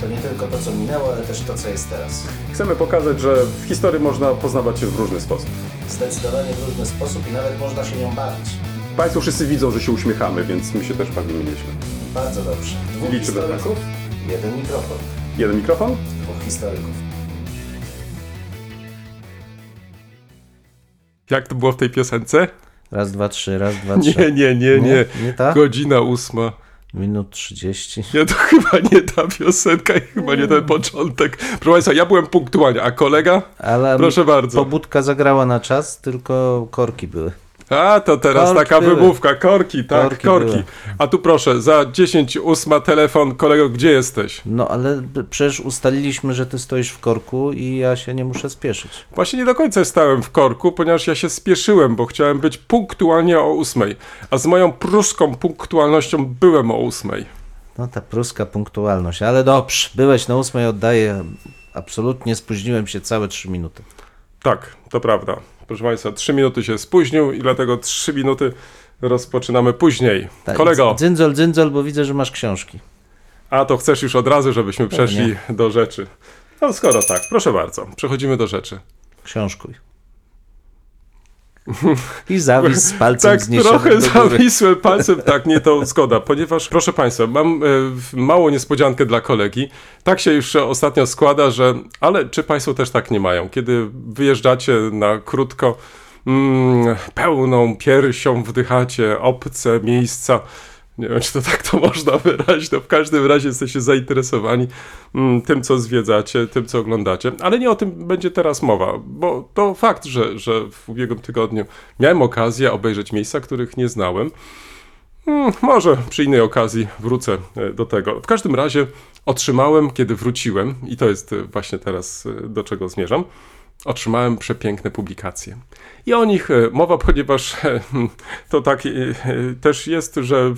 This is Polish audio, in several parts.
To nie tylko to, co minęło, ale też to, co jest teraz. Chcemy pokazać, że w historii można poznawać się w różny sposób. Zdecydowanie w różny sposób i nawet można się nią bawić. Państwo wszyscy widzą, że się uśmiechamy, więc my się też bawimy nieźle. Bardzo dobrze. Dwóch Liczymy historyków, jeden mikrofon. Jeden mikrofon? Dwóch historyków. Jak to było w tej piosence? Raz, dwa, trzy, raz, dwa, trzy. Nie, nie, nie, nie. Nie ta? Godzina ósma. Minut 30. Nie, to chyba nie ta piosenka i chyba nie ten początek. Proszę Państwa, ja byłem punktualnie, a kolega? Ale Proszę bardzo. pobudka zagrała na czas, tylko korki były. A, to teraz taka były. wymówka. Korki, tak, korki. Korki były. A tu proszę, za 10 ósma telefon. Kolego, gdzie jesteś? No ale przecież ustaliliśmy, że ty stoisz w korku i ja się nie muszę spieszyć. Właśnie nie do końca stałem w korku, ponieważ ja się spieszyłem, bo chciałem być punktualnie o ósmej. A z moją pruską punktualnością byłem o ósmej. No ta pruska punktualność, ale dobrze, byłeś na ósmej, oddaję. Absolutnie spóźniłem się całe trzy minuty. Tak, to prawda. Proszę Państwa, 3 minuty się spóźnił i dlatego 3 minuty rozpoczynamy później. Tak, Kolego, Dzyndzol, dzyndzol, bo widzę, że masz książki. a to chcesz już od razu, żebyśmy przeszli do rzeczy. No skoro tak, proszę bardzo, przechodzimy do rzeczy. Książkuj. I zawis z palcem Tak, trochę zawisłem palcem, tak, nie to zgoda, ponieważ, proszę Państwa, mam e, małą niespodziankę dla kolegi. Tak się już ostatnio składa, że, ale czy Państwo też tak nie mają? Kiedy wyjeżdżacie na krótko, mm, pełną piersią wdychacie obce miejsca, nie wiem, czy to tak to można wyrazić, no w każdym razie jesteście zainteresowani mm, tym, co zwiedzacie, tym, co oglądacie, ale nie o tym będzie teraz mowa, bo to fakt, że, że w ubiegłym tygodniu miałem okazję obejrzeć miejsca, których nie znałem. Mm, może przy innej okazji wrócę e, do tego. W każdym razie otrzymałem, kiedy wróciłem, i to jest e, właśnie teraz e, do czego zmierzam, otrzymałem przepiękne publikacje. I o nich e, mowa, ponieważ e, to tak e, też jest, że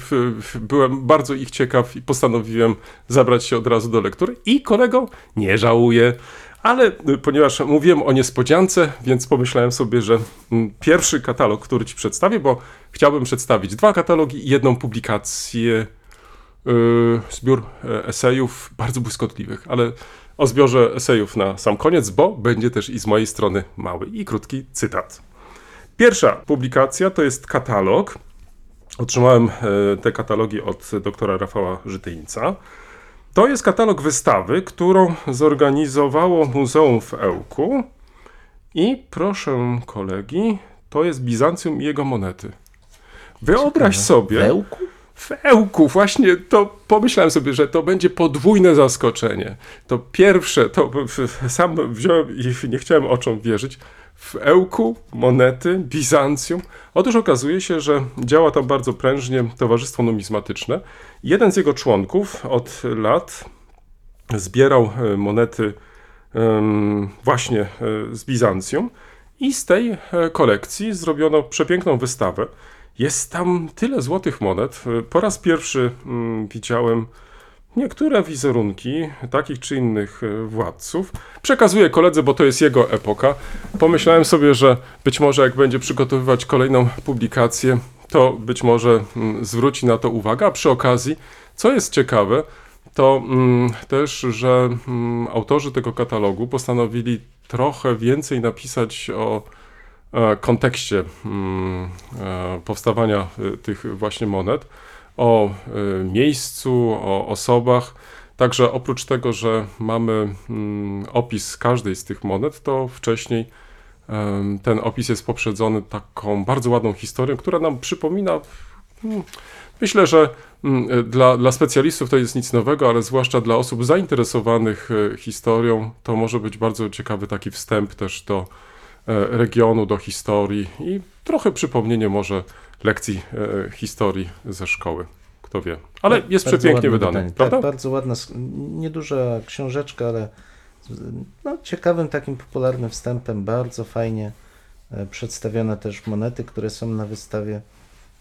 byłem bardzo ich ciekaw i postanowiłem zabrać się od razu do lektury. I kolego, nie żałuję. Ale ponieważ mówiłem o niespodziance, więc pomyślałem sobie, że mm, pierwszy katalog, który Ci przedstawię, bo chciałbym przedstawić dwa katalogi i jedną publikację, yy, zbiór esejów bardzo błyskotliwych, ale o zbiorze esejów na sam koniec, bo będzie też i z mojej strony mały i krótki cytat. Pierwsza publikacja to jest katalog. Otrzymałem e, te katalogi od doktora Rafała Żytyńca. To jest katalog wystawy, którą zorganizowało Muzeum w Ełku. I proszę kolegi, to jest Bizancjum i jego monety. Wyobraź sobie. Wełku? W Ełku, właśnie to pomyślałem sobie, że to będzie podwójne zaskoczenie. To pierwsze, to sam wziąłem i nie chciałem oczom wierzyć. W Ełku monety, Bizancjum. Otóż okazuje się, że działa tam bardzo prężnie Towarzystwo Numizmatyczne. Jeden z jego członków od lat zbierał e, monety właśnie e, z Bizancjum i z tej e, kolekcji zrobiono przepiękną wystawę. Jest tam tyle złotych monet. Po raz pierwszy mm, widziałem niektóre wizerunki takich czy innych e, władców. Przekazuję koledze, bo to jest jego epoka. Pomyślałem sobie, że być może jak będzie przygotowywać kolejną publikację, to być może mm, zwróci na to uwagę. A przy okazji, co jest ciekawe, to mm, też, że autorzy tego katalogu postanowili trochę więcej napisać o kontekście mm, e, powstawania e, tych właśnie monet, o e, miejscu, o osobach. Także oprócz tego, że mamy mm, opis każdej z tych monet, to wcześniej ten opis jest poprzedzony taką bardzo ładną historią, która nam przypomina. mm, Myślę, że e, dla, dla specjalistów to jest nic nowego, ale zwłaszcza dla osób zainteresowanych e, historią, to może być bardzo ciekawy taki wstęp też do e, regionu, do historii i trochę przypomnienie może lekcji e, historii ze szkoły. Kto wie. Ale Tak, jest przepięknie wydany, wydanie. prawda? Tak, bardzo ładna, nieduża książeczka, ale no, ciekawym takim popularnym wstępem, bardzo fajnie. e, przedstawione też monety, które są na wystawie.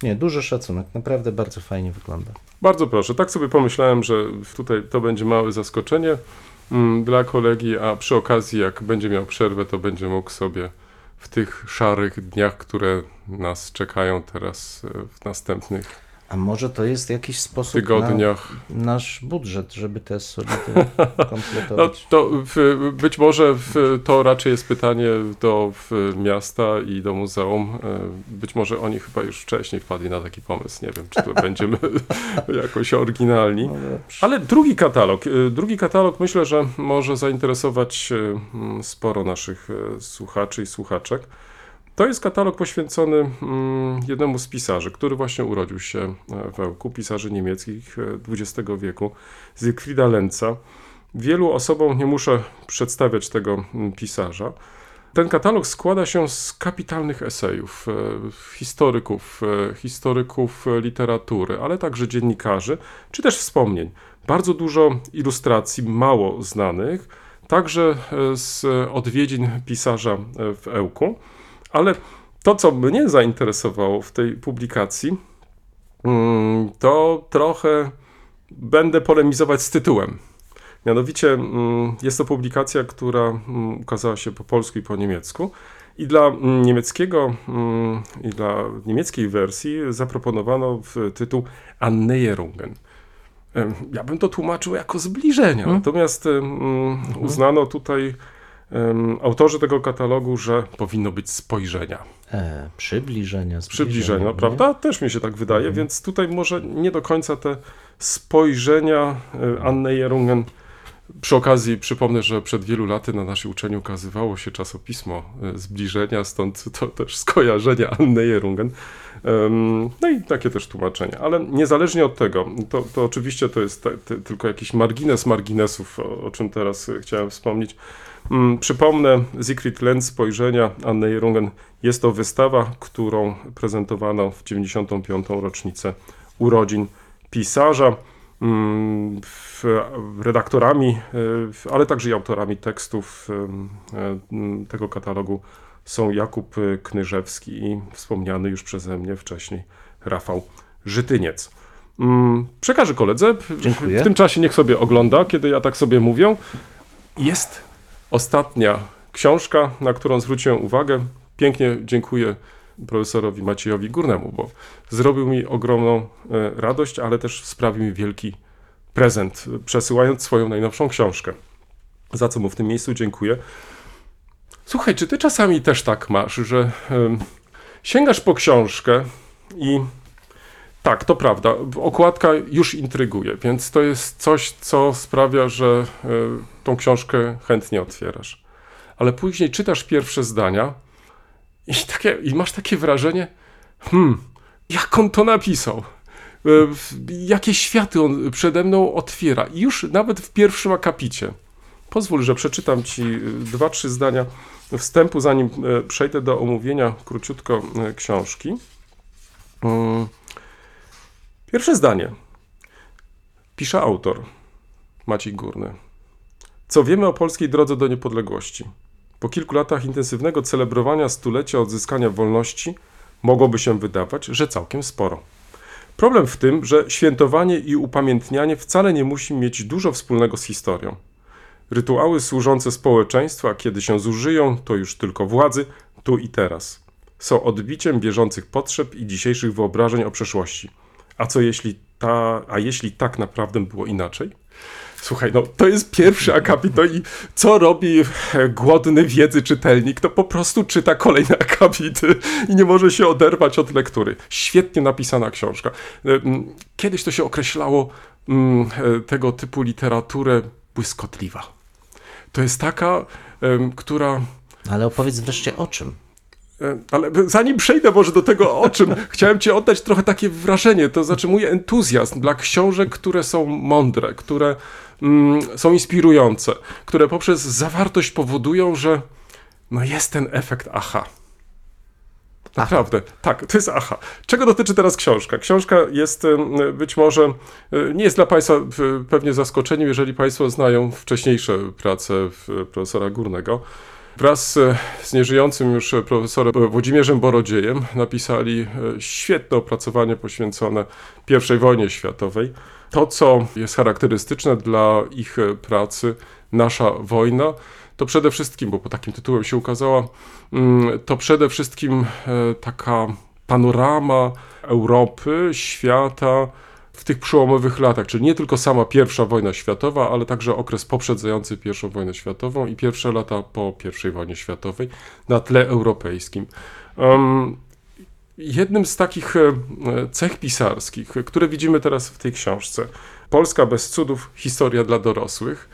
Nie, duży szacunek, naprawdę bardzo fajnie wygląda. Bardzo proszę. Tak sobie pomyślałem, że tutaj to będzie małe zaskoczenie dla kolegi, a przy okazji, jak będzie miał przerwę, to będzie mógł sobie w tych szarych dniach, które nas czekają teraz e, w następnych A może to jest jakiś sposób na tygodniach. nasz budżet, żeby te solidy No, kompletować? to w, być może w, to raczej jest pytanie do miasta i do muzeum. E, Być może oni chyba już wcześniej wpadli na taki pomysł. Nie wiem, czy to będziemy jakoś oryginalni. No. Ale drugi katalog. e, Drugi katalog myślę, że może zainteresować e, sporo naszych słuchaczy i słuchaczek. To jest katalog poświęcony mm, jednemu z pisarzy, który właśnie urodził się e, w Ełku, pisarzy niemieckich e, XX wieku, Siegfrieda Lenza. Wielu osobom nie muszę przedstawiać tego mm, pisarza. Ten katalog składa się z kapitalnych esejów e, historyków, e, historyków e, literatury, ale także dziennikarzy, czy też wspomnień. Bardzo dużo ilustracji, mało znanych, także e, z odwiedzin pisarza e, w Ełku. Ale to, co mnie zainteresowało w tej publikacji, mm, to trochę będę polemizować z tytułem. Mianowicie mm, jest to publikacja, która mm, ukazała się po polsku i po niemiecku. I dla niemieckiego i dla niemieckiej wersji zaproponowano w tytuł Annäherungen. Ja bym to tłumaczył jako zbliżenia. Hmm. Natomiast em, uznano tutaj em, autorzy tego katalogu, że powinno być spojrzenia. E, przybliżenia, Przybliżenia, nie? prawda? Też mi się tak wydaje, Mhm. więc tutaj może nie do końca te spojrzenia e, Anny Jerungen. Przy okazji przypomnę, że przed wielu laty na naszej uczelni ukazywało się czasopismo e, Zbliżenia, stąd to też skojarzenie Anny Jerungen. No i takie też tłumaczenie. Ale niezależnie od tego, to, to oczywiście to jest te, te, tylko jakiś margines marginesów, o, o czym teraz chciałem wspomnieć. Mm, Przypomnę, Siegfried Lenz, spojrzenia Anny Jerungen. Jest to wystawa, którą prezentowano w 95. rocznicę urodzin pisarza. Mm, w- Redaktorami, e, ale także i autorami tekstów e, tego katalogu są Jakub e, Knyżewski i wspomniany już przeze mnie wcześniej Rafał Żytyniec. Mm, Przekażę koledze. Dziękuję. W tym czasie niech sobie ogląda, kiedy ja tak sobie mówię. Jest ostatnia książka, na którą zwróciłem uwagę. Pięknie dziękuję profesorowi Maciejowi Górnemu, bo zrobił mi ogromną e, radość, ale też sprawił mi wielki prezent, przesyłając swoją najnowszą książkę. Za co mu w tym miejscu dziękuję. Słuchaj, czy ty czasami też tak masz, że em, sięgasz po książkę i tak, to prawda, okładka już intryguje, więc to jest coś, co sprawia, że e, tą książkę chętnie otwierasz. Ale później czytasz pierwsze zdania i, takie, i masz takie wrażenie, hmm, jak on to napisał? E, Jakie światy on przede mną otwiera? I już nawet w pierwszym akapicie. Pozwól, że przeczytam ci e, dwa, trzy zdania wstępu, zanim e, przejdę do omówienia króciutko książki. Mm. Pierwsze zdanie. Pisze autor Maciej Górny. Co wiemy o polskiej drodze do niepodległości? Po kilku latach intensywnego celebrowania stulecia odzyskania wolności mogłoby się wydawać, że całkiem sporo. Problem w tym, że świętowanie i upamiętnianie wcale nie musi mieć dużo wspólnego z historią. Rytuały służące społeczeństwu, a kiedy się zużyją, to już tylko władzy, tu i teraz. Są odbiciem bieżących potrzeb i dzisiejszych wyobrażeń o przeszłości. A co jeśli ta, a jeśli tak naprawdę było inaczej? Słuchaj, no to jest pierwszy akapit, no i co robi e, głodny wiedzy czytelnik? To po prostu czyta kolejne akapity i nie może się oderwać od lektury. Świetnie napisana książka. E, Kiedyś to się określało e, tego typu literaturę błyskotliwa. To jest taka, która Ale opowiedz wreszcie o czym. E, Ale zanim przejdę może do tego, o czym chciałem ci oddać trochę takie wrażenie, to znaczy mój entuzjazm dla książek, które są mądre, które mm, są inspirujące, które poprzez zawartość powodują, że no jest ten efekt aha. Naprawdę, tak, to jest aha. Czego dotyczy teraz książka? Książka jest być może, e, nie jest dla Państwa w- pewnie zaskoczeniem, jeżeli Państwo znają wcześniejsze prace profesora Górnego. Wraz z nieżyjącym już profesorem Włodzimierzem Borodziejem napisali e, świetne opracowanie poświęcone I wojnie światowej. To, co jest charakterystyczne dla ich e, pracy, nasza wojna, to przede wszystkim, bo po takim tytułem się ukazała, mm, to przede wszystkim e, taka panorama Europy, świata w tych przełomowych latach, czyli nie tylko sama pierwsza wojna światowa, ale także okres poprzedzający pierwszą wojnę światową i pierwsze lata po pierwszej wojnie światowej na tle europejskim. Um, jednym z takich e, cech pisarskich, które widzimy teraz w tej książce, Polska bez cudów, historia dla dorosłych,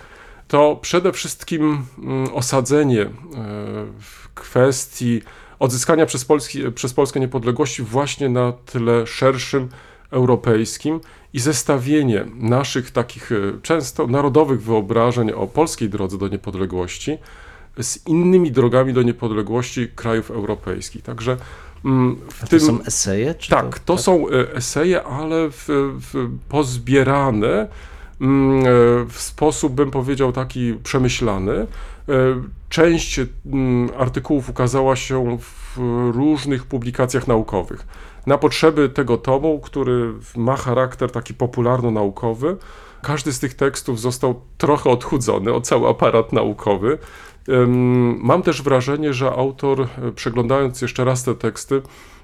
to przede wszystkim mm, osadzenie e, w kwestii odzyskania przez, Polski, przez Polskę niepodległości właśnie na tle szerszym europejskim i zestawienie naszych takich e, często narodowych wyobrażeń o polskiej drodze do niepodległości z innymi drogami do niepodległości krajów europejskich. Także mm, w A to tym są eseje? Czy tak, to są e, eseje, ale w, w, pozbierane mm, e, w sposób, bym powiedział, taki przemyślany. Część mm, artykułów ukazała się w różnych publikacjach naukowych. Na potrzeby tego tomu, który ma charakter taki popularno-naukowy, każdy z tych tekstów został trochę odchudzony o cały aparat naukowy. Mam też wrażenie, że autor, e, przeglądając jeszcze raz te teksty,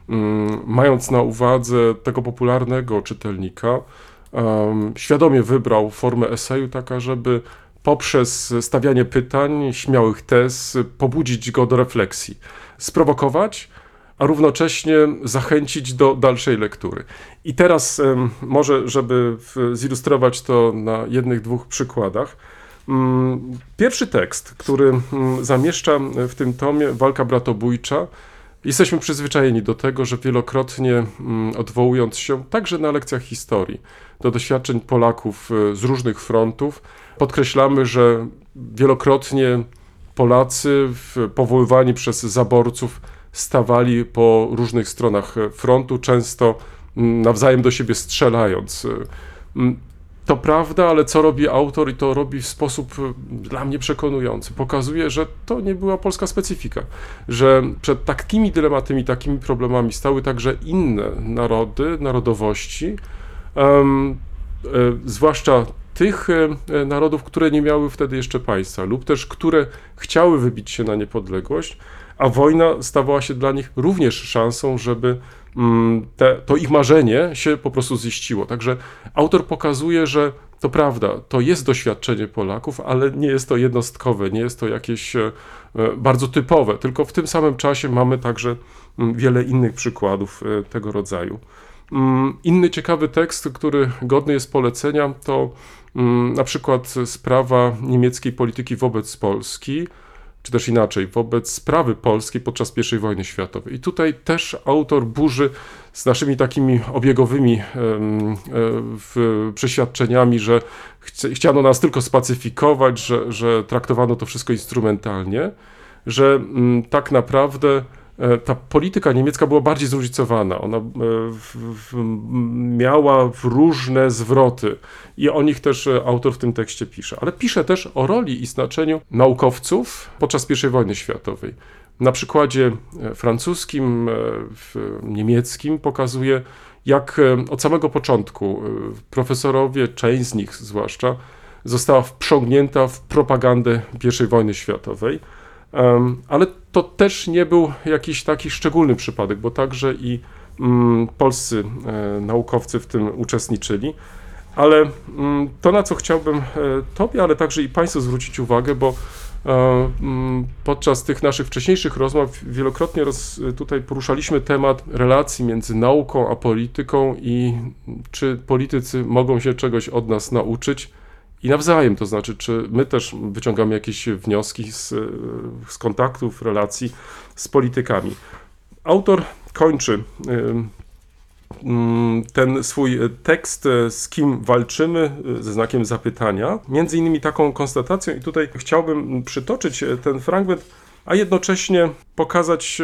ym, mając na uwadze tego popularnego czytelnika, świadomie wybrał formę eseju, taka, żeby poprzez stawianie pytań, śmiałych tez, pobudzić go do refleksji, sprowokować, a równocześnie zachęcić do dalszej lektury. I teraz może, żeby zilustrować to na jednych, dwóch przykładach. Mm, Pierwszy tekst, który mm, zamieszcza w tym tomie, Walka bratobójcza, jesteśmy przyzwyczajeni do tego, że wielokrotnie mm, odwołując się także na lekcjach historii do doświadczeń Polaków e, z różnych frontów, podkreślamy, że wielokrotnie Polacy powoływani przez zaborców stawali po różnych stronach frontu, często mm, nawzajem do siebie strzelając. Mm, To prawda, ale co robi autor i to robi w sposób e, dla mnie przekonujący. Pokazuje, że to nie była polska specyfika, że przed takimi dylematami, takimi problemami stały także inne narody, narodowości, e, zwłaszcza tych e, e, narodów, które nie miały wtedy jeszcze państwa, lub też które chciały wybić się na niepodległość, a wojna stawała się dla nich również szansą, żeby mm, te, to ich marzenie się po prostu ziściło. Także autor pokazuje, że to prawda, to jest doświadczenie Polaków, ale nie jest to jednostkowe, nie jest to jakieś e, bardzo typowe, tylko w tym samym czasie mamy także mm, wiele innych przykładów e, tego rodzaju. Mm, Inny ciekawy tekst, który godny jest polecenia, to na przykład sprawa niemieckiej polityki wobec Polski, czy też inaczej, wobec sprawy polskiej podczas I wojny światowej. I tutaj też autor burzy z naszymi takimi obiegowymi e, przeświadczeniami, że chciano nas tylko spacyfikować, że, że traktowano to wszystko instrumentalnie, że mm, tak naprawdę ta polityka niemiecka była bardziej zróżnicowana. Ona e, w, w, miała różne zwroty i o nich też e, autor w tym tekście pisze. Ale pisze też o roli i znaczeniu naukowców podczas I wojny światowej. Na przykładzie e, francuskim, e, niemieckim pokazuje, jak e, od samego początku e, profesorowie, część z nich zwłaszcza, została wprzągnięta w propagandę I wojny światowej. Ale to też nie był jakiś taki szczególny przypadek, bo także i mm, polscy e, naukowcy w tym uczestniczyli. Ale mm, to, na co chciałbym e, Tobie, ale także i Państwu zwrócić uwagę, bo e, mm, podczas tych naszych wcześniejszych rozmów wielokrotnie roz, tutaj poruszaliśmy temat relacji między nauką a polityką i czy politycy mogą się czegoś od nas nauczyć i nawzajem, to znaczy, czy my też wyciągamy jakieś wnioski z, z kontaktów, relacji z politykami. Autor kończy ten swój tekst, e, z kim walczymy, e, ze znakiem zapytania, między innymi taką konstatacją, i tutaj chciałbym przytoczyć e, ten fragment, a jednocześnie pokazać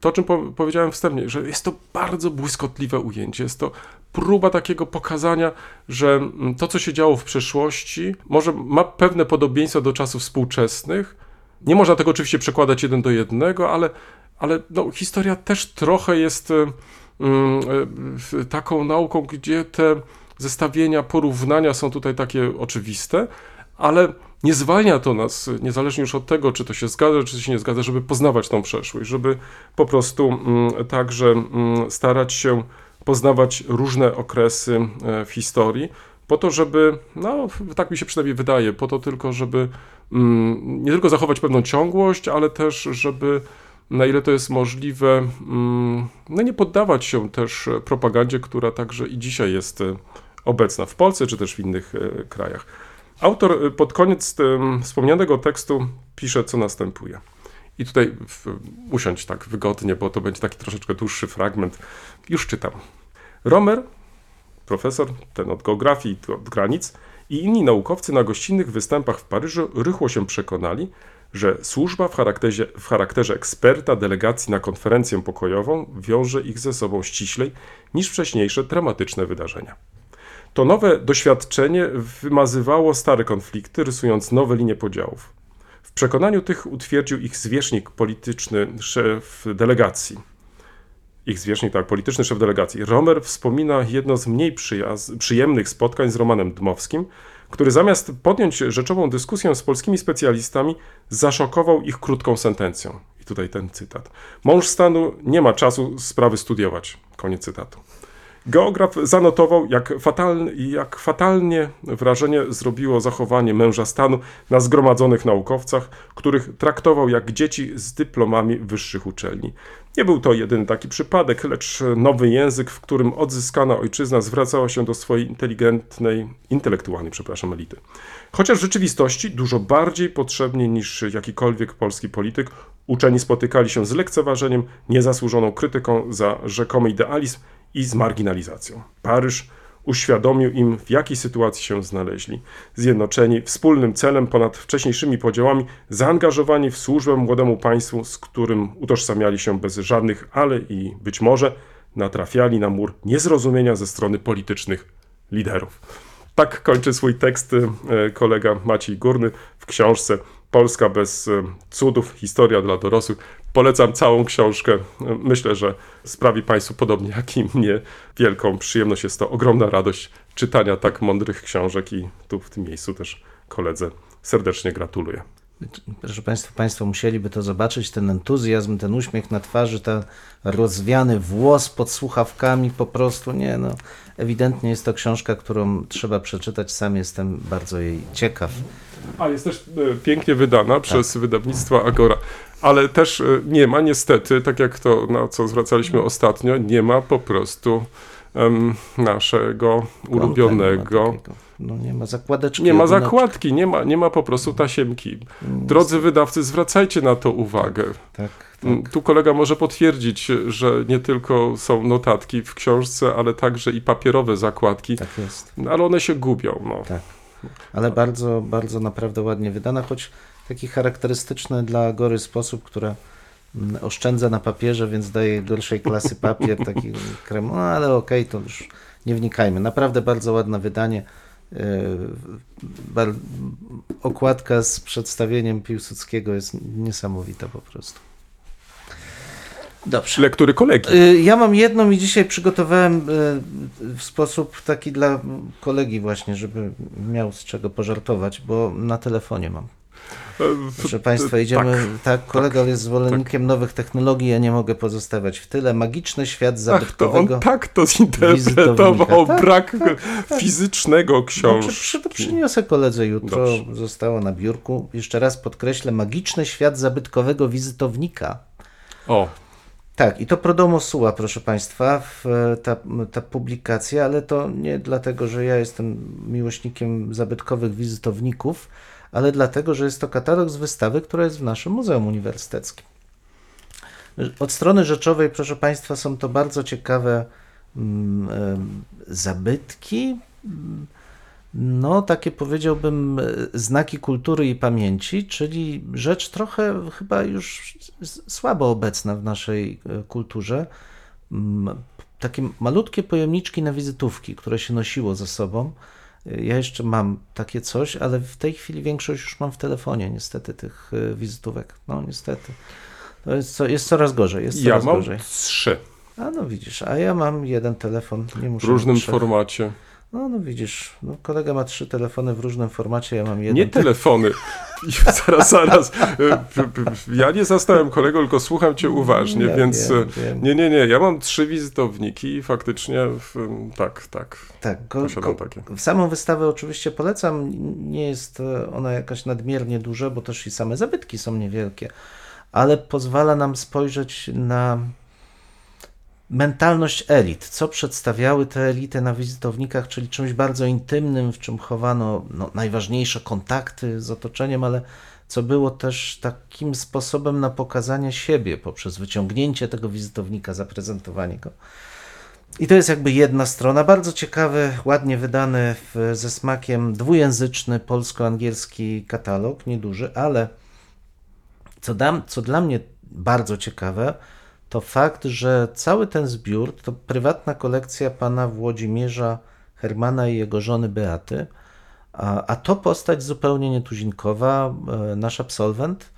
to, o czym po powiedziałem wstępnie, że jest to bardzo błyskotliwe ujęcie. Jest to próba takiego pokazania, że mm, to, co się działo w przeszłości, może ma pewne podobieństwa do czasów współczesnych, Nie można tego oczywiście przekładać jeden do jednego, ale, ale no, historia też trochę jest e, mm, e, taką nauką, gdzie te zestawienia, porównania są tutaj takie oczywiste, ale nie zwalnia to nas, niezależnie już od tego, czy to się zgadza, czy się nie zgadza, żeby poznawać tą przeszłość, żeby po prostu mm, także mm, starać się poznawać różne okresy e, w historii, po to, żeby, no tak mi się przynajmniej wydaje, po to tylko, żeby mm, nie tylko zachować pewną ciągłość, ale też, żeby na ile to jest możliwe, mm, no nie poddawać się też propagandzie, która także i dzisiaj jest e, obecna w Polsce, czy też w innych e, krajach. Autor pod koniec wspomnianego tekstu pisze, co następuje. I tutaj w, tak wygodnie, bo to będzie taki troszeczkę dłuższy fragment. Już czytam. Romer, profesor, ten od geografii i od granic, i inni naukowcy na gościnnych występach w Paryżu rychło się przekonali, że służba w charakterze, w charakterze eksperta delegacji na konferencję pokojową wiąże ich ze sobą ściślej niż wcześniejsze dramatyczne wydarzenia. To nowe doświadczenie wymazywało stare konflikty, rysując nowe linie podziałów. Przekonaniu tych utwierdził ich zwierzchnik polityczny, szef delegacji. Ich zwierzchnik, tak, polityczny szef delegacji. Romer wspomina jedno z mniej przyjemnych spotkań z Romanem Dmowskim, który zamiast podjąć rzeczową dyskusję z polskimi specjalistami, zaszokował ich krótką sentencją. I tutaj ten cytat. Mąż stanu nie ma czasu sprawy studiować. Koniec cytatu. Geograf zanotował, jak, fatalny, jak fatalnie wrażenie zrobiło zachowanie męża stanu na zgromadzonych naukowcach, których traktował jak dzieci z dyplomami wyższych uczelni. Nie był to jedyny taki przypadek, lecz nowy język, w którym odzyskana ojczyzna zwracała się do swojej inteligentnej, intelektualnej, przepraszam, elity. Chociaż w rzeczywistości dużo bardziej potrzebnie niż jakikolwiek polski polityk, uczeni spotykali się z lekceważeniem, niezasłużoną krytyką za rzekomy idealizm i z marginalizacją. Paryż uświadomił im, w jakiej sytuacji się znaleźli. Zjednoczeni wspólnym celem ponad wcześniejszymi podziałami, zaangażowani w służbę młodemu państwu, z którym utożsamiali się bez żadnych ale i być może natrafiali na mur niezrozumienia ze strony politycznych liderów. Tak kończy swój tekst e, kolega Maciej Górny w książce Polska bez e, cudów, historia dla dorosłych. Polecam całą książkę. E, Myślę, że sprawi Państwu podobnie jak i mnie wielką przyjemność. Jest to ogromna radość czytania tak mądrych książek i tu w tym miejscu też koledze serdecznie gratuluję. Proszę Państwa, Państwo musieliby to zobaczyć, ten entuzjazm, ten uśmiech na twarzy, ten rozwiany włos pod słuchawkami, po prostu nie, no. Ewidentnie jest to książka, którą trzeba przeczytać, sam jestem bardzo jej ciekaw. A jest też e, pięknie wydana przez wydawnictwo Agora. Ale też e, nie ma niestety, tak jak to na co zwracaliśmy ostatnio, nie ma po prostu em, naszego ulubionego. Nie ma, takiego, no nie ma zakładeczki. Nie ma zakładki, nie ma, nie ma po prostu tasiemki. Drodzy wydawcy, zwracajcie na to uwagę. Tak, Mm, tak. Tu kolega może potwierdzić, że nie tylko są notatki w książce, ale także i papierowe zakładki, Tak jest. No, ale one się gubią. No. Tak. Ale bardzo, bardzo naprawdę ładnie wydana, choć taki charakterystyczny dla Gory sposób, która mm, oszczędza na papierze, więc daje gorszej klasy papier, taki krem, no ale okej, to już nie wnikajmy. Naprawdę bardzo ładne wydanie. Bar- okładka z przedstawieniem Piłsudskiego jest niesamowita po prostu. Dobrze. Lektury kolegi. Y, Ja mam jedną i dzisiaj przygotowałem y, w sposób taki dla kolegi właśnie, żeby miał z czego pożartować, bo na telefonie mam. Proszę Państwa, idziemy, tak, kolega jest zwolennikiem nowych technologii, ja nie mogę pozostawać w tyle. Magiczny świat Ach, to zabytkowego. on tak to zinterpretował. Tak, brak fizycznego No, przy, książki. przy, przyniosę koledze jutro, Dobrze. zostało na biurku. Jeszcze raz podkreślę, magiczny świat zabytkowego wizytownika. O, Tak, i to Prodomo Sua, proszę Państwa, ta, ta publikacja, ale to nie dlatego, że ja jestem miłośnikiem zabytkowych wizytowników, ale dlatego, że jest to katalog z wystawy, która jest w naszym Muzeum Uniwersyteckim. Od strony rzeczowej, proszę Państwa, są to bardzo ciekawe mm, zabytki, no takie powiedziałbym e, znaki kultury i pamięci, czyli rzecz trochę chyba już słabo obecna w naszej e, kulturze. Mm, Takie malutkie pojemniczki na wizytówki, które się nosiło ze sobą, Ja jeszcze mam takie coś, ale w tej chwili większość już mam w telefonie, niestety, tych y, wizytówek. No, niestety. To jest, co, jest coraz gorzej, jest Ja coraz mam gorzej. trzy A no widzisz, a ja mam jeden telefon, nie w muszę różnym mieć trzech. formacie. No, no widzisz, no, kolega ma trzy telefony w różnym formacie, ja mam jeden. Nie telefony. Zaraz, zaraz. P- Ja nie zastałem kolego, tylko słucham cię uważnie, Ja więc wiem, e, wiem. nie, nie, nie. Ja mam trzy wizytowniki i faktycznie w, tak, tak. Tak, ko, Posiadam takie. samą wystawę oczywiście polecam. Nie jest e, ona jakaś nadmiernie duża, bo też i same zabytki są niewielkie, ale pozwala nam spojrzeć na mentalność elit. Co przedstawiały te elity na wizytownikach, czyli czymś bardzo intymnym, w czym chowano no, najważniejsze kontakty z otoczeniem, ale co było też takim sposobem na pokazanie siebie poprzez wyciągnięcie tego wizytownika, zaprezentowanie go. I to jest jakby jedna strona. Bardzo ciekawy, ładnie wydany w, ze smakiem dwujęzyczny polsko-angielski katalog, nieduży, ale co, dam, co dla mnie bardzo ciekawe, to fakt, że cały ten zbiór to prywatna kolekcja pana Włodzimierza Hermana i jego żony Beaty, a, a to postać zupełnie nietuzinkowa, e, nasz absolwent,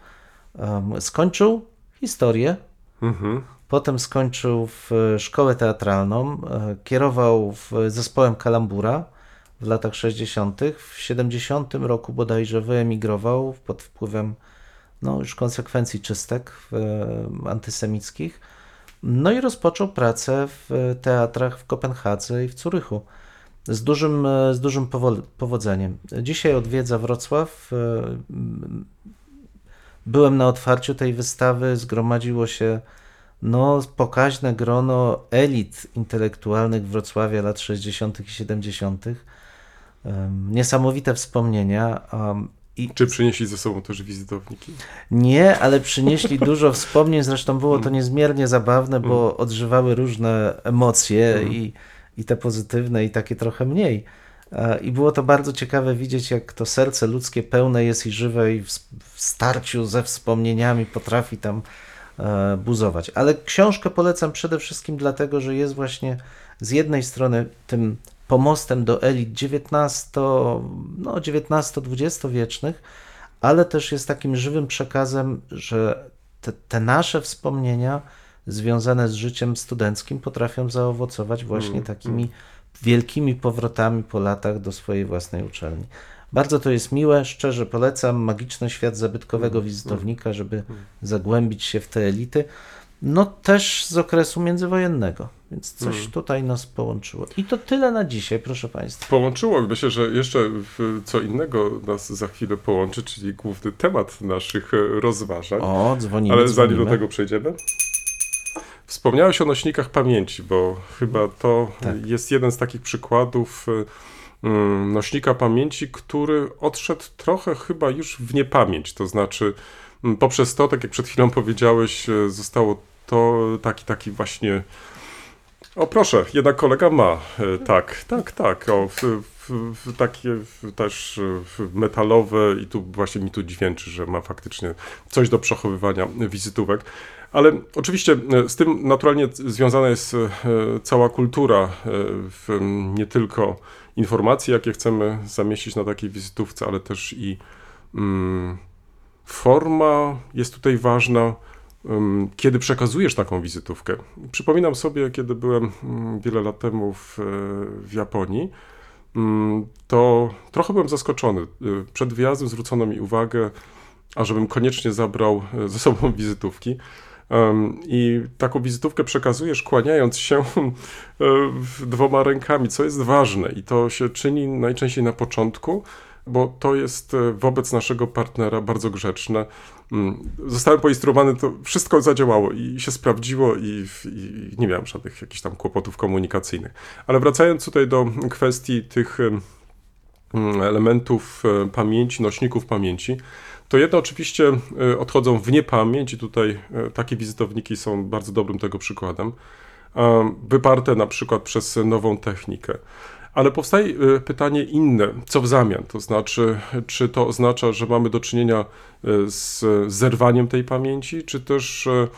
em, skończył historię, Mhm. Potem skończył w szkołę teatralną, e, kierował w zespołem Kalambura w latach 60. W 70 roku bodajże wyemigrował pod wpływem no, już konsekwencji czystek e, antysemickich. No i rozpoczął pracę w teatrach w Kopenhadze i w Curychu z dużym, e, z dużym powo- powodzeniem. Dzisiaj odwiedza Wrocław. e, Byłem na otwarciu tej wystawy, zgromadziło się no, pokaźne grono elit intelektualnych Wrocławia lat 60. i 70. Em, Niesamowite wspomnienia. I Czy przynieśli ze sobą też wizytowniki? nie, ale przynieśli dużo wspomnień, zresztą było to niezmiernie zabawne, bo odżywały różne emocje i, i te pozytywne, i takie trochę mniej. E, I było to bardzo ciekawe widzieć, jak to serce ludzkie pełne jest i żywe, i w starciu ze wspomnieniami potrafi tam e, buzować. Ale książkę polecam przede wszystkim dlatego, że jest właśnie z jednej strony tym pomostem do elit XIX, no, XIX-XX wiecznych, ale też jest takim żywym przekazem, że te, te nasze wspomnienia związane z życiem studenckim potrafią zaowocować właśnie takimi wielkimi powrotami po latach do swojej własnej uczelni. Bardzo to jest miłe, szczerze polecam magiczny świat zabytkowego wizytownika, żeby zagłębić się w te elity. No też z okresu międzywojennego, więc coś tutaj nas połączyło. I to tyle na dzisiaj, proszę Państwa. Połączyło. Myślę, że jeszcze co innego nas za chwilę połączy, czyli główny temat naszych e, rozważań. O, dzwonimy, Ale zanim dzwonimy. do tego przejdziemy. Wspomniałeś o nośnikach pamięci, bo chyba to Tak. jest jeden z takich przykładów y, mm, nośnika pamięci, który odszedł trochę chyba już w niepamięć. To znaczy, poprzez to, tak jak przed chwilą powiedziałeś, y, zostało to taki, taki właśnie. O proszę, jednak kolega ma. y, Tak, tak, tak. O, w, w, w takie też w metalowe i tu właśnie mi tu dźwięczy, że ma faktycznie coś do przechowywania wizytówek. Ale oczywiście e, z tym naturalnie związana jest e, cała kultura, e, nie tylko informacje, jakie chcemy zamieścić na takiej wizytówce, ale też i mm, forma jest tutaj ważna, kiedy przekazujesz taką wizytówkę. Przypominam sobie, kiedy byłem mm, wiele lat temu w, e, w Japonii, mm, to trochę byłem zaskoczony. E, Przed wyjazdem zwrócono mi uwagę, ażebym koniecznie zabrał e, ze sobą wizytówki. I taką wizytówkę przekazujesz, kłaniając się dwoma rękami, co jest ważne. I to się czyni najczęściej na początku, bo to jest wobec naszego partnera bardzo grzeczne. Mm, Zostałem poinstruowany, to wszystko zadziałało i się sprawdziło, i, i nie miałem żadnych jakichś tam kłopotów komunikacyjnych. Ale wracając tutaj do kwestii tych mm, elementów e, pamięci, nośników pamięci, to jedne oczywiście e, odchodzą w niepamięć i tutaj e, takie wizytowniki są bardzo dobrym tego przykładem, wyparte na przykład przez nową technikę. Ale powstaje e, pytanie inne, co w zamian? To znaczy, czy to oznacza, że mamy do czynienia e, z zerwaniem tej pamięci, czy też e,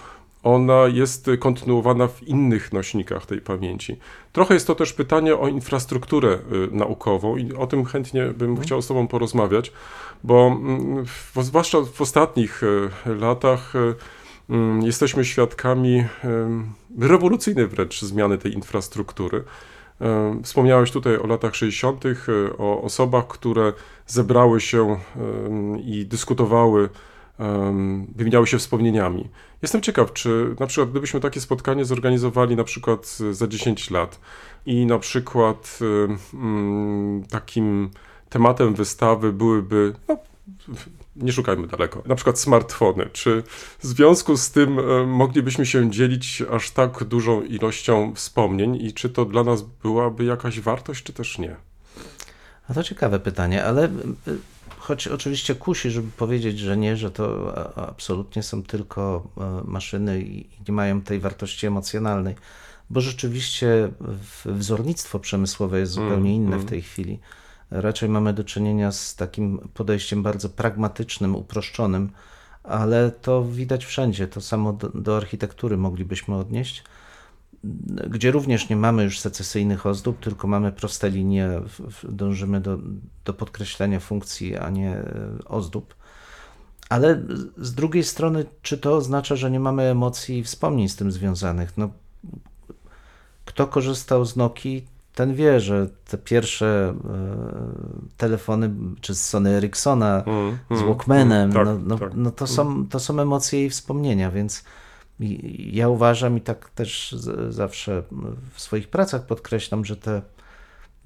ona jest kontynuowana w innych nośnikach tej pamięci. Trochę jest to też pytanie o infrastrukturę naukową i o tym chętnie bym chciał z Tobą porozmawiać, bo mm, w, zwłaszcza w ostatnich latach mm, jesteśmy świadkami rewolucyjnej wręcz zmiany tej infrastruktury. Y, Wspomniałeś tutaj o latach 60., y, o osobach, które zebrały się y, i dyskutowały, wymieniały się wspomnieniami. Jestem ciekaw, czy na przykład gdybyśmy takie spotkanie zorganizowali na przykład za 10 lat i na przykład takim tematem wystawy byłyby, no, nie szukajmy daleko, na przykład smartfony. Czy w związku z tym e, moglibyśmy się dzielić aż tak dużą ilością wspomnień i czy to dla nas byłaby jakaś wartość, czy też nie? A to ciekawe pytanie, ale y, choć oczywiście kusi, żeby powiedzieć, że nie, że to absolutnie są tylko e, maszyny i nie mają tej wartości emocjonalnej, bo rzeczywiście wzornictwo przemysłowe jest zupełnie inne w tej chwili. Raczej mamy do czynienia z takim podejściem bardzo pragmatycznym, uproszczonym, ale to widać wszędzie. To samo do, do architektury moglibyśmy odnieść gdzie również nie mamy już secesyjnych ozdób, tylko mamy proste linie, dążymy do, do podkreślenia funkcji, a nie e, ozdób. Ale z drugiej strony, czy to oznacza, że nie mamy emocji i wspomnień z tym związanych? No, kto korzystał z Nokii, ten wie, że te pierwsze e, telefony, czy z Sony Ericssona, Mm, z mm, Walkmanem, mm, tak, no, no, tak. no to, są, to są emocje i wspomnienia, więc ja uważam i tak też z, zawsze w swoich pracach podkreślam, że te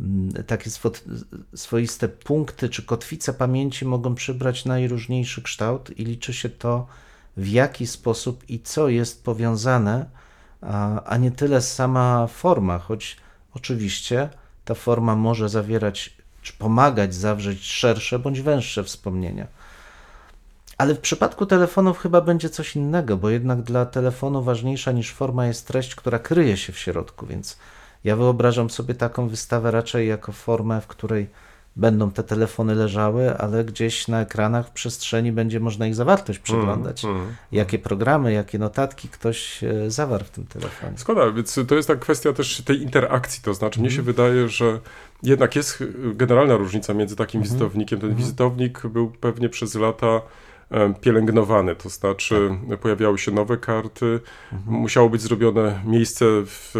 mm, takie swo- swoiste punkty czy kotwice pamięci mogą przybrać najróżniejszy kształt i liczy się to, w jaki sposób i co jest powiązane, a, a nie tyle sama forma, choć oczywiście ta forma może zawierać czy pomagać zawrzeć szersze bądź węższe wspomnienia. Ale w przypadku telefonów chyba będzie coś innego, bo jednak dla telefonu ważniejsza niż forma jest treść, która kryje się w środku, więc ja wyobrażam sobie taką wystawę raczej jako formę, w której będą te telefony leżały, ale gdzieś na ekranach w przestrzeni będzie można ich zawartość przeglądać. Mm, mm. Jakie programy, jakie notatki ktoś e, zawarł w tym telefonie. Zgoda, więc to jest ta kwestia też tej interakcji, to znaczy mnie Mhm. się wydaje, że jednak jest generalna różnica między takim Mhm. wizytownikiem. Ten wizytownik był pewnie przez lata pielęgnowany, to znaczy Tak. pojawiały się nowe karty, Mhm. musiało być zrobione miejsce, w,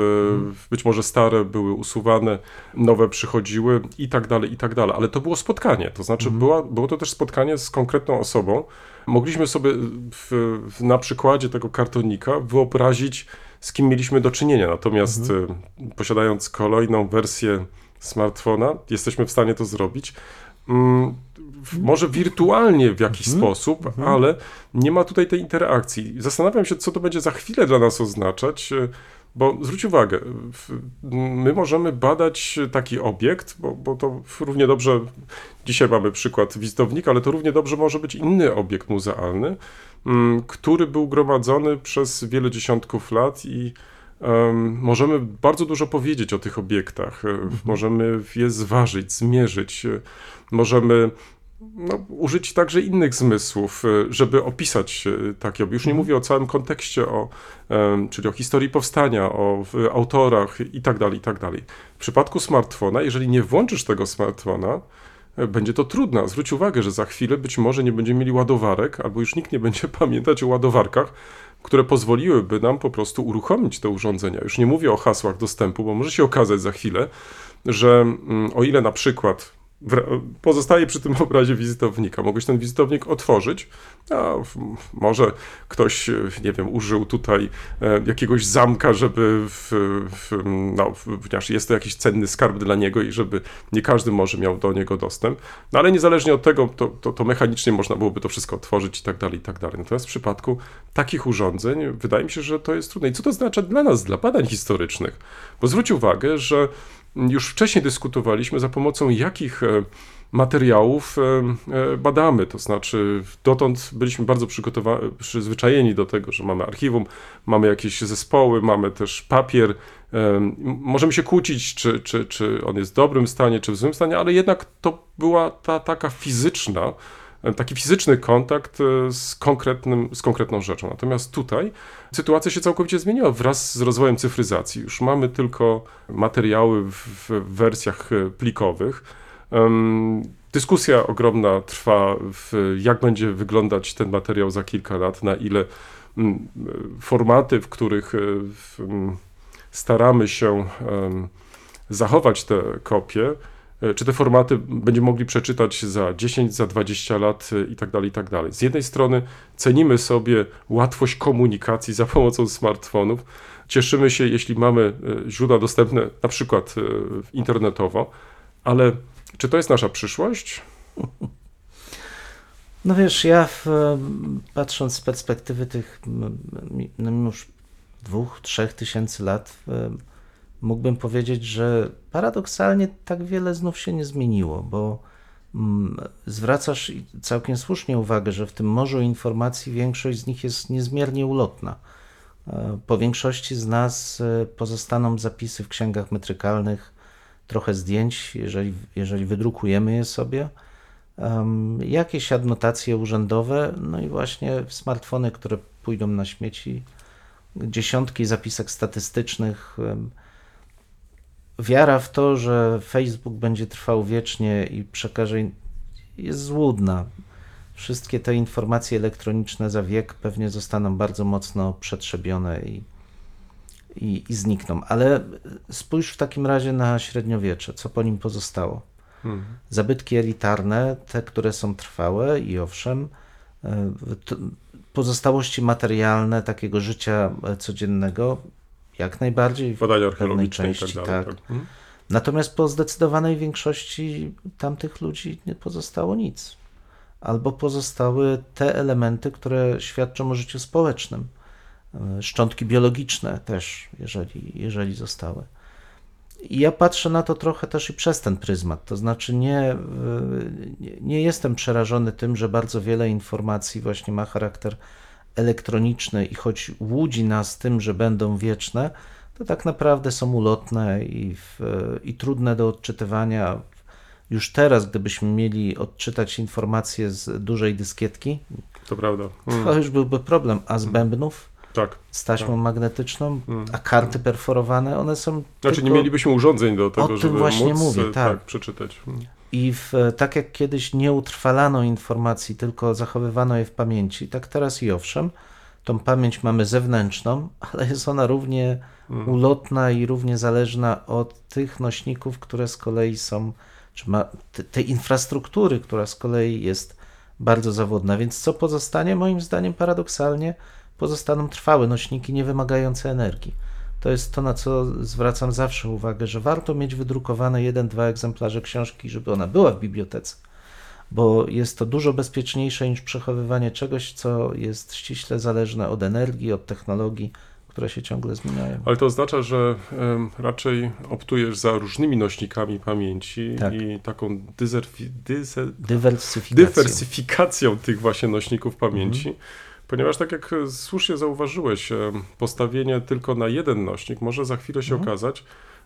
w, być może stare były usuwane, nowe przychodziły i tak dalej, i tak dalej, ale to było spotkanie, to znaczy Mhm. była, było to też spotkanie z konkretną osobą. Mogliśmy sobie w, na przykładzie tego kartonika wyobrazić, z kim mieliśmy do czynienia. Natomiast Mhm. y, posiadając kolejną wersję smartfona, jesteśmy w stanie to zrobić. Mm, może wirtualnie w jakiś Mhm. sposób, ale nie ma tutaj tej interakcji. Zastanawiam się, co to będzie za chwilę dla nas oznaczać, y, bo zwróć uwagę, w- my możemy badać taki obiekt, bo, bo to równie dobrze, dzisiaj mamy przykład wizytownika, ale to równie dobrze może być inny obiekt muzealny, mm, który był gromadzony przez wiele dziesiątków lat i em, możemy bardzo dużo powiedzieć o tych obiektach. E, Możemy je zważyć, zmierzyć. E, Możemy no, użyć także innych zmysłów, e, żeby opisać e, takie. Już nie mówię o całym kontekście, o, em, czyli o historii powstania, o autorach i tak dalej, i tak dalej. W przypadku smartfona, jeżeli nie włączysz tego smartfona, e, będzie to trudne. Zwróć uwagę, że za chwilę być może nie będziemy mieli ładowarek, albo już nikt nie będzie pamiętać o ładowarkach, które pozwoliłyby nam po prostu uruchomić te urządzenia. Już nie mówię o hasłach dostępu, bo może się okazać za chwilę, że mm, o ile na przykład pozostaje przy tym obrazie wizytownika, mogłeś ten wizytownik otworzyć, a może ktoś, e, nie wiem, użył tutaj e, jakiegoś zamka, żeby, w, w, no, ponieważ jest to jakiś cenny skarb dla niego i żeby nie każdy może miał do niego dostęp, no ale niezależnie od tego, to, to, to mechanicznie można byłoby to wszystko otworzyć i tak dalej, i tak dalej. Natomiast w przypadku takich urządzeń wydaje mi się, że to jest trudne. I co to oznacza dla nas, dla badań historycznych? Bo zwróć uwagę, że już wcześniej dyskutowaliśmy, za pomocą jakich e, materiałów e, e, badamy. To znaczy, dotąd byliśmy bardzo przyzwyczajeni do tego, że mamy archiwum, mamy jakieś zespoły, mamy też papier. Możemy się kłócić, czy, czy, czy on jest w dobrym stanie, czy w złym stanie, ale jednak to była ta taka fizyczna taki fizyczny kontakt e, z, konkretnym, z konkretną rzeczą. Natomiast tutaj sytuacja się całkowicie zmieniła wraz z rozwojem cyfryzacji. Już mamy tylko materiały w, wersjach e, plikowych. Dyskusja ogromna trwa, w, jak będzie wyglądać ten materiał za kilka lat, na ile formaty, w których e, staramy się zachować te kopie, czy te formaty będziemy mogli przeczytać za 10, za 20 lat e, i tak dalej, i tak dalej. Z jednej strony cenimy sobie łatwość komunikacji za pomocą smartfonów. Cieszymy się, jeśli mamy e, źródła dostępne na przykład e, internetowo, ale czy to jest nasza przyszłość? No wiesz, ja w, patrząc z perspektywy tych no już dwóch, trzech tysięcy lat, mógłbym powiedzieć, że paradoksalnie tak wiele znów się nie zmieniło, bo mm, zwracasz całkiem słusznie uwagę, że w tym morzu informacji większość z nich jest niezmiernie ulotna. E, Po większości z nas e, pozostaną zapisy w księgach metrykalnych, trochę zdjęć, jeżeli, jeżeli wydrukujemy je sobie jakieś adnotacje urzędowe, no i właśnie smartfony, które pójdą na śmieci, dziesiątki zapisek statystycznych. Wiara w to, że Facebook będzie trwał wiecznie i przekaże, jest złudna. Wszystkie te informacje elektroniczne za wiek pewnie zostaną bardzo mocno przetrzebione i, i, i znikną. Ale spójrz w takim razie na średniowiecze, co po nim pozostało zabytki elitarne, te, które są trwałe i owszem, e, pozostałości materialne takiego życia e, codziennego, jak najbardziej w Badania archeologiczne i tak części, dalej. tak. tak. Mhm. Natomiast po zdecydowanej większości tamtych ludzi nie pozostało nic. Albo pozostały te elementy, które świadczą o życiu społecznym. E, Szczątki biologiczne też, jeżeli, jeżeli zostały. I ja patrzę na to trochę też i przez ten pryzmat. To znaczy, nie, e, nie, nie jestem przerażony tym, że bardzo wiele informacji właśnie ma charakter elektroniczny i choć łudzi nas tym, że będą wieczne, to tak naprawdę są ulotne i, w, i trudne do odczytywania. Już teraz, gdybyśmy mieli odczytać informacje z dużej dyskietki, To prawda. Mhm. to już byłby problem. A z bębnów, Tak. z taśmą Tak. magnetyczną, Mm. a karty perforowane, one są. Znaczy tylko... nie mielibyśmy urządzeń do tego, tym żeby właśnie móc mówię, e, tak. przeczytać. Mhm. I w, tak jak kiedyś nie utrwalano informacji, tylko zachowywano je w pamięci, tak teraz i owszem, tą pamięć mamy zewnętrzną, ale jest ona równie ulotna i równie zależna od tych nośników, które z kolei są, czy ma te- tej infrastruktury, która z kolei jest bardzo zawodna. Więc co pozostanie? Moim zdaniem paradoksalnie pozostaną trwałe nośniki niewymagające energii. To jest to, na co zwracam zawsze uwagę, że warto mieć wydrukowane jeden, dwa egzemplarze książki, żeby ona była w bibliotece, bo jest to dużo bezpieczniejsze niż przechowywanie czegoś, co jest ściśle zależne od energii, od technologii, które się ciągle zmieniają. Ale to oznacza, że raczej optujesz za różnymi nośnikami pamięci Tak. i taką dyzerfi, dyzer, Dywersyfikacja. dywersyfikacją tych właśnie nośników pamięci. Mhm. Ponieważ tak jak e, słusznie zauważyłeś, em, postawienie tylko na jeden nośnik może za chwilę się Mhm. okazać,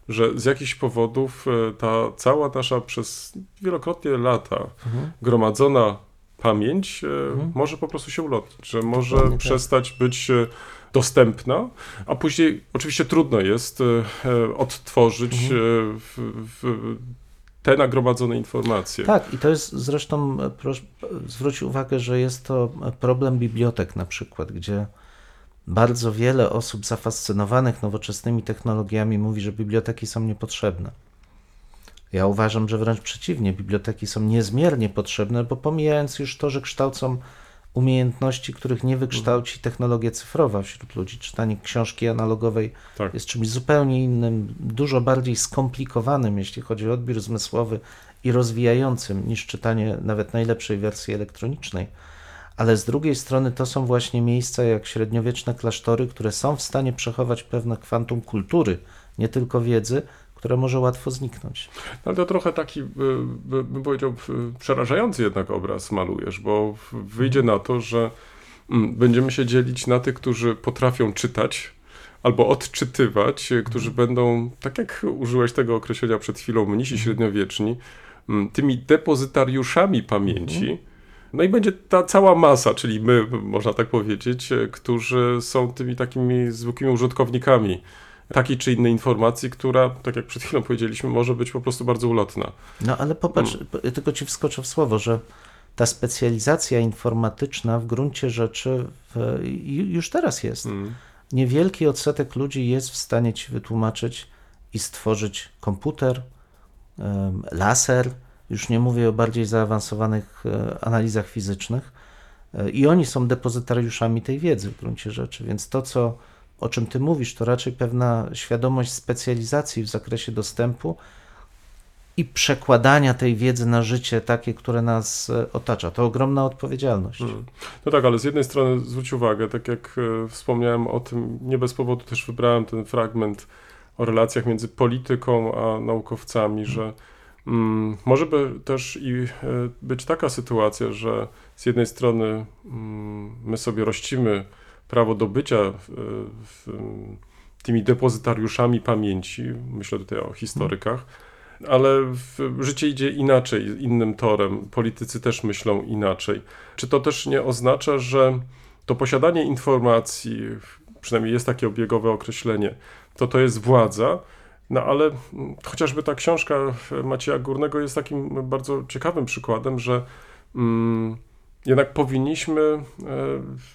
że z jakichś powodów e, ta cała nasza przez wielokrotnie lata Mhm. gromadzona pamięć e, Mhm. może po prostu się ulotnić, że może Dokładnie tak. przestać być e, dostępna, a później oczywiście trudno jest e, e, odtworzyć Mhm. e, w, w, te nagromadzone informacje. Tak, i to jest zresztą, proszę, zwróć uwagę, że jest to problem bibliotek na przykład, gdzie bardzo wiele osób zafascynowanych nowoczesnymi technologiami mówi, że biblioteki są niepotrzebne. Ja uważam, że wręcz przeciwnie, biblioteki są niezmiernie potrzebne, bo pomijając już to, że kształcą umiejętności, których nie wykształci technologia cyfrowa wśród ludzi, czytanie książki analogowej Tak. jest czymś zupełnie innym, dużo bardziej skomplikowanym, jeśli chodzi o odbiór zmysłowy i rozwijającym niż czytanie nawet najlepszej wersji elektronicznej. Ale z drugiej strony to są właśnie miejsca jak średniowieczne klasztory, które są w stanie przechować pewne kwantum kultury, nie tylko wiedzy, które może łatwo zniknąć. Ale to trochę taki, y, by- bym powiedział, przerażający jednak obraz malujesz, bo wyjdzie na to, że mm, będziemy się dzielić na tych, którzy potrafią czytać albo odczytywać, y, którzy będą, tak jak użyłeś tego określenia przed chwilą, mnisi średniowieczni, mm, tymi depozytariuszami pamięci. No i będzie ta cała masa, czyli my, można tak powiedzieć, e, którzy są tymi takimi zwykłymi użytkownikami takiej czy innej informacji, która, tak jak przed chwilą powiedzieliśmy, może być po prostu bardzo ulotna. No ale popatrz, Mm. po- tylko ci wskoczę w słowo, że ta specjalizacja informatyczna w gruncie rzeczy w, ju- już teraz jest. Mm. Niewielki odsetek ludzi jest w stanie ci wytłumaczyć i stworzyć komputer, laser, już nie mówię o bardziej zaawansowanych e, analizach fizycznych. E, I oni są depozytariuszami tej wiedzy w gruncie rzeczy, więc to, co, o czym ty mówisz, to raczej pewna świadomość specjalizacji w zakresie dostępu i przekładania tej wiedzy na życie takie, które nas e, otacza. To ogromna odpowiedzialność. Mm. No tak, ale z jednej strony zwróć uwagę, tak jak e, wspomniałem o tym, nie bez powodu też wybrałem ten fragment o relacjach między polityką a naukowcami, że mm, może by też i e, być taka sytuacja, że z jednej strony mm, my sobie rościmy prawo do bycia w, w, tymi depozytariuszami pamięci, myślę tutaj o historykach, ale życie idzie inaczej, innym torem. Politycy też myślą inaczej. Czy to też nie oznacza, że to posiadanie informacji, przynajmniej jest takie obiegowe określenie, to to jest władza, no ale chociażby ta książka Macieja Górnego jest takim bardzo ciekawym przykładem, że mm, jednak powinniśmy e,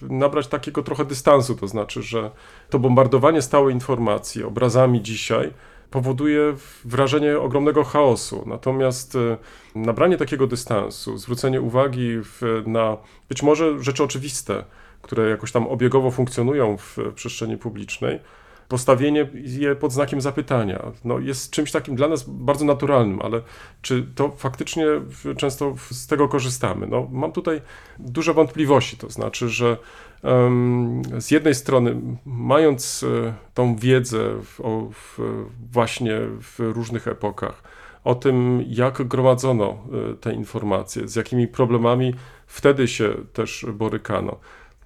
nabrać takiego trochę dystansu, to znaczy, że to bombardowanie stałej informacji obrazami dzisiaj powoduje wrażenie ogromnego chaosu. Natomiast e, nabranie takiego dystansu, zwrócenie uwagi na być może rzeczy oczywiste, które jakoś tam obiegowo funkcjonują w przestrzeni publicznej, postawienie je pod znakiem zapytania no jest czymś takim dla nas bardzo naturalnym, ale czy to faktycznie często z tego korzystamy? No, mam tutaj duże wątpliwości, to znaczy, że em, z jednej strony, mając e, tą wiedzę w, o, w, właśnie w różnych epokach, o tym, jak gromadzono e, te informacje, z jakimi problemami wtedy się też borykano,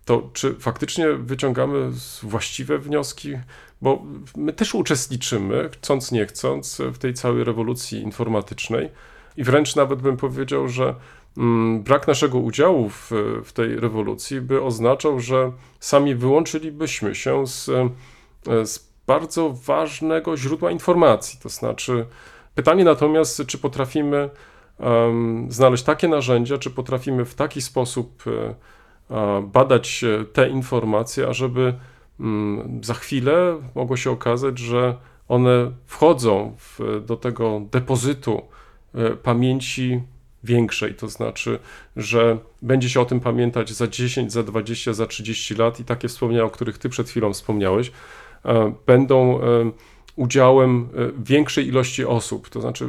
to czy faktycznie wyciągamy właściwe wnioski? Bo my też uczestniczymy, chcąc nie chcąc, w tej całej rewolucji informatycznej i wręcz nawet bym powiedział, że mm, brak naszego udziału w, w tej rewolucji by oznaczał, że sami wyłączylibyśmy się z, z bardzo ważnego źródła informacji. To znaczy, pytanie natomiast, czy potrafimy em, znaleźć takie narzędzia, czy potrafimy w taki sposób a, badać e, te informacje, ażeby mm, za chwilę mogło się okazać, że one wchodzą w, do tego depozytu e, pamięci większej, to znaczy, że będzie się o tym pamiętać za 10, za 20, za 30 lat i takie wspomnienia, o których ty przed chwilą wspomniałeś, e, będą e, udziałem e, większej ilości osób. To znaczy,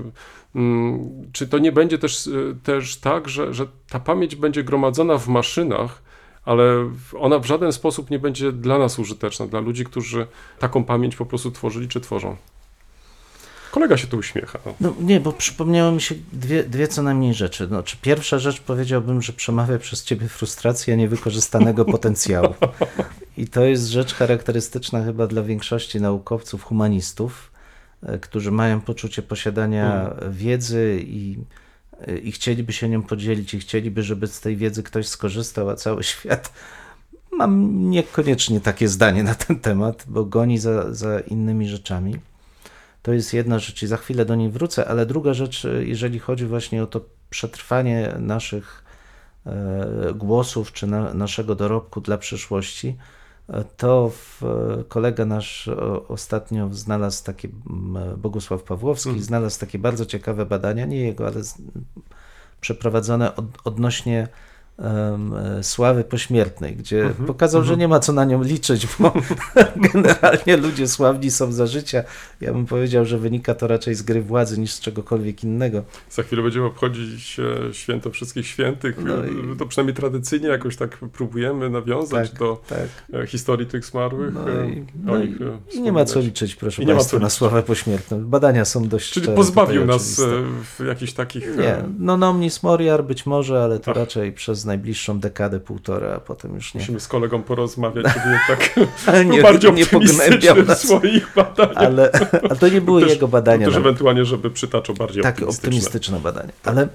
mm, czy to nie będzie też, e, też tak, że, że ta pamięć będzie gromadzona w maszynach, ale ona w żaden sposób nie będzie dla nas użyteczna, dla ludzi, którzy taką pamięć po prostu tworzyli czy tworzą. Kolega się tu uśmiecha. No. No nie, bo przypomniało mi się dwie, dwie co najmniej rzeczy. No, czy pierwsza rzecz powiedziałbym, że przemawia przez ciebie frustracja niewykorzystanego potencjału. I to jest rzecz charakterystyczna chyba dla większości naukowców, humanistów, e, którzy mają poczucie posiadania wiedzy i, i chcieliby się nią podzielić i chcieliby, żeby z tej wiedzy ktoś skorzystał, a cały świat mam niekoniecznie takie zdanie na ten temat, bo goni za, za innymi rzeczami. To jest jedna rzecz i za chwilę do niej wrócę, ale druga rzecz, jeżeli chodzi właśnie o to przetrwanie naszych e, głosów czy na, naszego dorobku dla przyszłości, to e, kolega nasz o, ostatnio znalazł takie, Bogusław Pawłowski, Mhm. znalazł takie bardzo ciekawe badania, nie jego, ale przeprowadzone od, odnośnie e, sławy pośmiertnej, gdzie Mhm, pokazał, że nie ma co na nią liczyć, bo generalnie ludzie sławni są za życia. Ja bym powiedział, że wynika to raczej z gry władzy niż z czegokolwiek innego. Za chwilę będziemy obchodzić e, święto wszystkich świętych. No i- To przynajmniej tradycyjnie jakoś tak próbujemy nawiązać Tak, do tak. e, historii tych zmarłych. No i, no i, i nie ma co liczyć, proszę nie Państwa, na sławę pośmiertną. Badania są dość Czyli pozbawił nas oczywiste. w jakichś takich... Nie, no nomnis moriar być może, ale to Ach. raczej przez najbliższą dekadę, półtora, a potem już nie. Musimy z kolegą porozmawiać, żeby jednak był nie, bardziej nie pognębiał nas. swoich badaniach. Ale, ale to nie były Też- jego badania. Też no. ewentualnie, żeby przytaczał bardziej takie optymistyczne. optymistyczne badania. Ale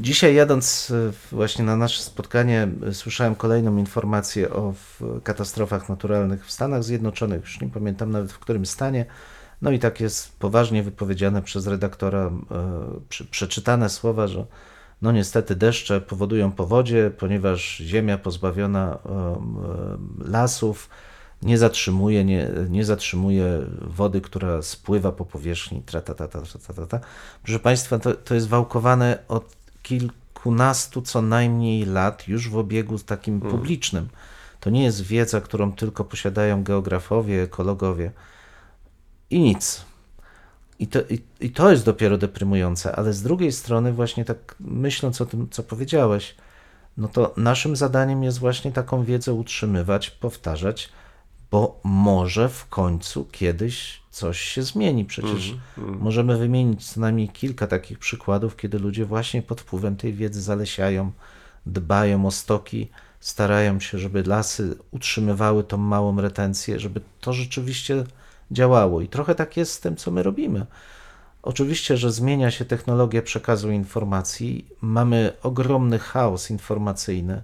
Dzisiaj jadąc e, właśnie na nasze spotkanie, e, słyszałem kolejną informację o katastrofach naturalnych w Stanach Zjednoczonych. Już nie pamiętam nawet w którym stanie. No i tak jest poważnie wypowiedziane przez redaktora, e, przeczytane słowa, że no niestety deszcze powodują powodzie, ponieważ ziemia pozbawiona lasów nie zatrzymuje, nie, nie zatrzymuje wody, która spływa po powierzchni. Tra, ta, ta, ta, ta, ta, ta, ta. Proszę Państwa, to, to jest wałkowane od kilkunastu co najmniej lat już w obiegu takim publicznym. To nie jest wiedza, którą tylko posiadają geografowie, ekologowie i nic. I to, i, I to jest dopiero deprymujące, ale z drugiej strony, właśnie tak myśląc o tym, co powiedziałeś, no to naszym zadaniem jest właśnie taką wiedzę utrzymywać, powtarzać, bo może w końcu kiedyś coś się zmieni. Przecież możemy wymienić co najmniej kilka takich przykładów, kiedy ludzie właśnie pod wpływem tej wiedzy zalesiają, dbają o stoki, starają się, żeby lasy utrzymywały tą małą retencję, żeby to rzeczywiście działało. I trochę tak jest z tym, co my robimy. Oczywiście, że zmienia się technologia przekazu informacji, mamy ogromny chaos informacyjny,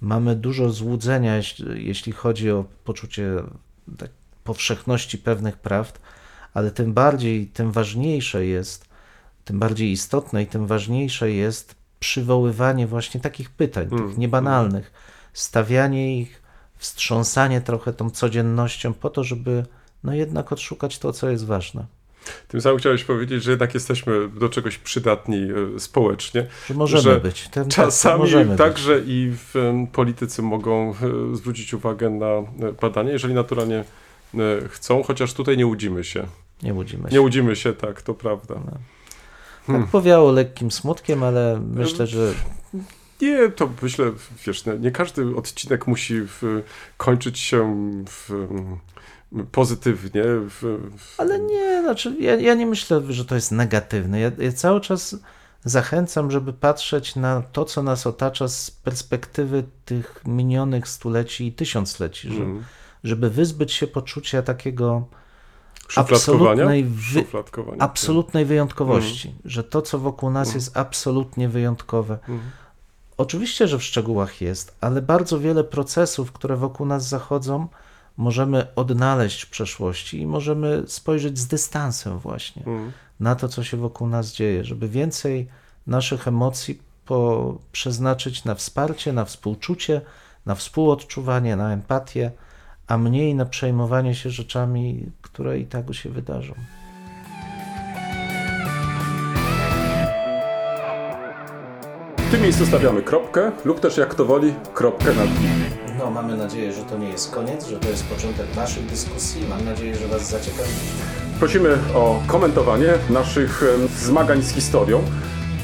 mamy dużo złudzenia, jeśli, chodzi o poczucie tak, powszechności pewnych prawd, ale tym bardziej, tym ważniejsze jest, tym bardziej istotne i tym ważniejsze jest przywoływanie właśnie takich pytań, tych niebanalnych, stawianie ich, wstrząsanie trochę tą codziennością po to, żeby no jednak odszukać to, co jest ważne. Tym samym chciałeś powiedzieć, że jednak jesteśmy do czegoś przydatni e, społecznie. Że możemy że być. Tym, Czasami możemy być. także i w, em, politycy mogą e, zwrócić uwagę na e, badania, jeżeli naturalnie e, chcą, chociaż tutaj nie łudzimy się. Nie łudzimy się. Nie łudzimy się, tak, to prawda. Tak powiało lekkim smutkiem, ale myślę, że Nie, to myślę, wiesz, nie, nie każdy odcinek musi w, kończyć się w, pozytywnie. W, w, Ale nie, znaczy ja, ja nie myślę, że to jest negatywne. Ja, ja cały czas zachęcam, żeby patrzeć na to, co nas otacza z perspektywy tych minionych stuleci i tysiącleci, że, Mm. żeby wyzbyć się poczucia takiego absolutnej, wy, absolutnej wyjątkowości, że to, co wokół nas jest absolutnie wyjątkowe. Mm. Oczywiście, że w szczegółach jest, ale bardzo wiele procesów, które wokół nas zachodzą, możemy odnaleźć w przeszłości i możemy spojrzeć z dystansem właśnie Mm. na to, co się wokół nas dzieje, żeby więcej naszych emocji po, przeznaczyć na wsparcie, na współczucie, na współodczuwanie, na empatię, a mniej na przejmowanie się rzeczami, które i tak się wydarzą. W tym miejscu stawiamy kropkę lub też jak to woli, kropkę nad i. No, mamy nadzieję, że to nie jest koniec, że to jest początek naszych dyskusji. Mam nadzieję, że Was zaciekawiliśmy. Prosimy o komentowanie naszych zmagań z historią.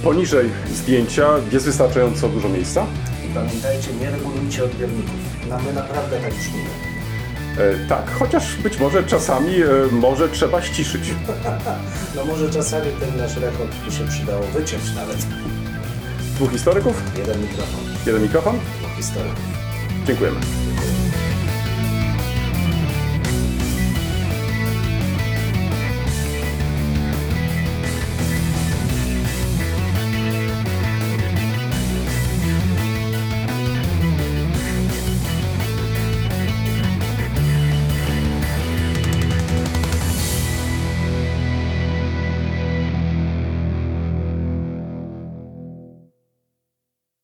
Poniżej zdjęcia jest wystarczająco dużo miejsca. I pamiętajcie, nie regulujcie odbiorników. No, my naprawdę tak brzmimy. E, tak, chociaż być może czasami e, może trzeba ściszyć. No może czasami ten nasz rekord by się przydało wyciąć nawet. Dwóch historyków, Jeden mikrofon, jeden mikrofon. dwóch historyków. 最贵了。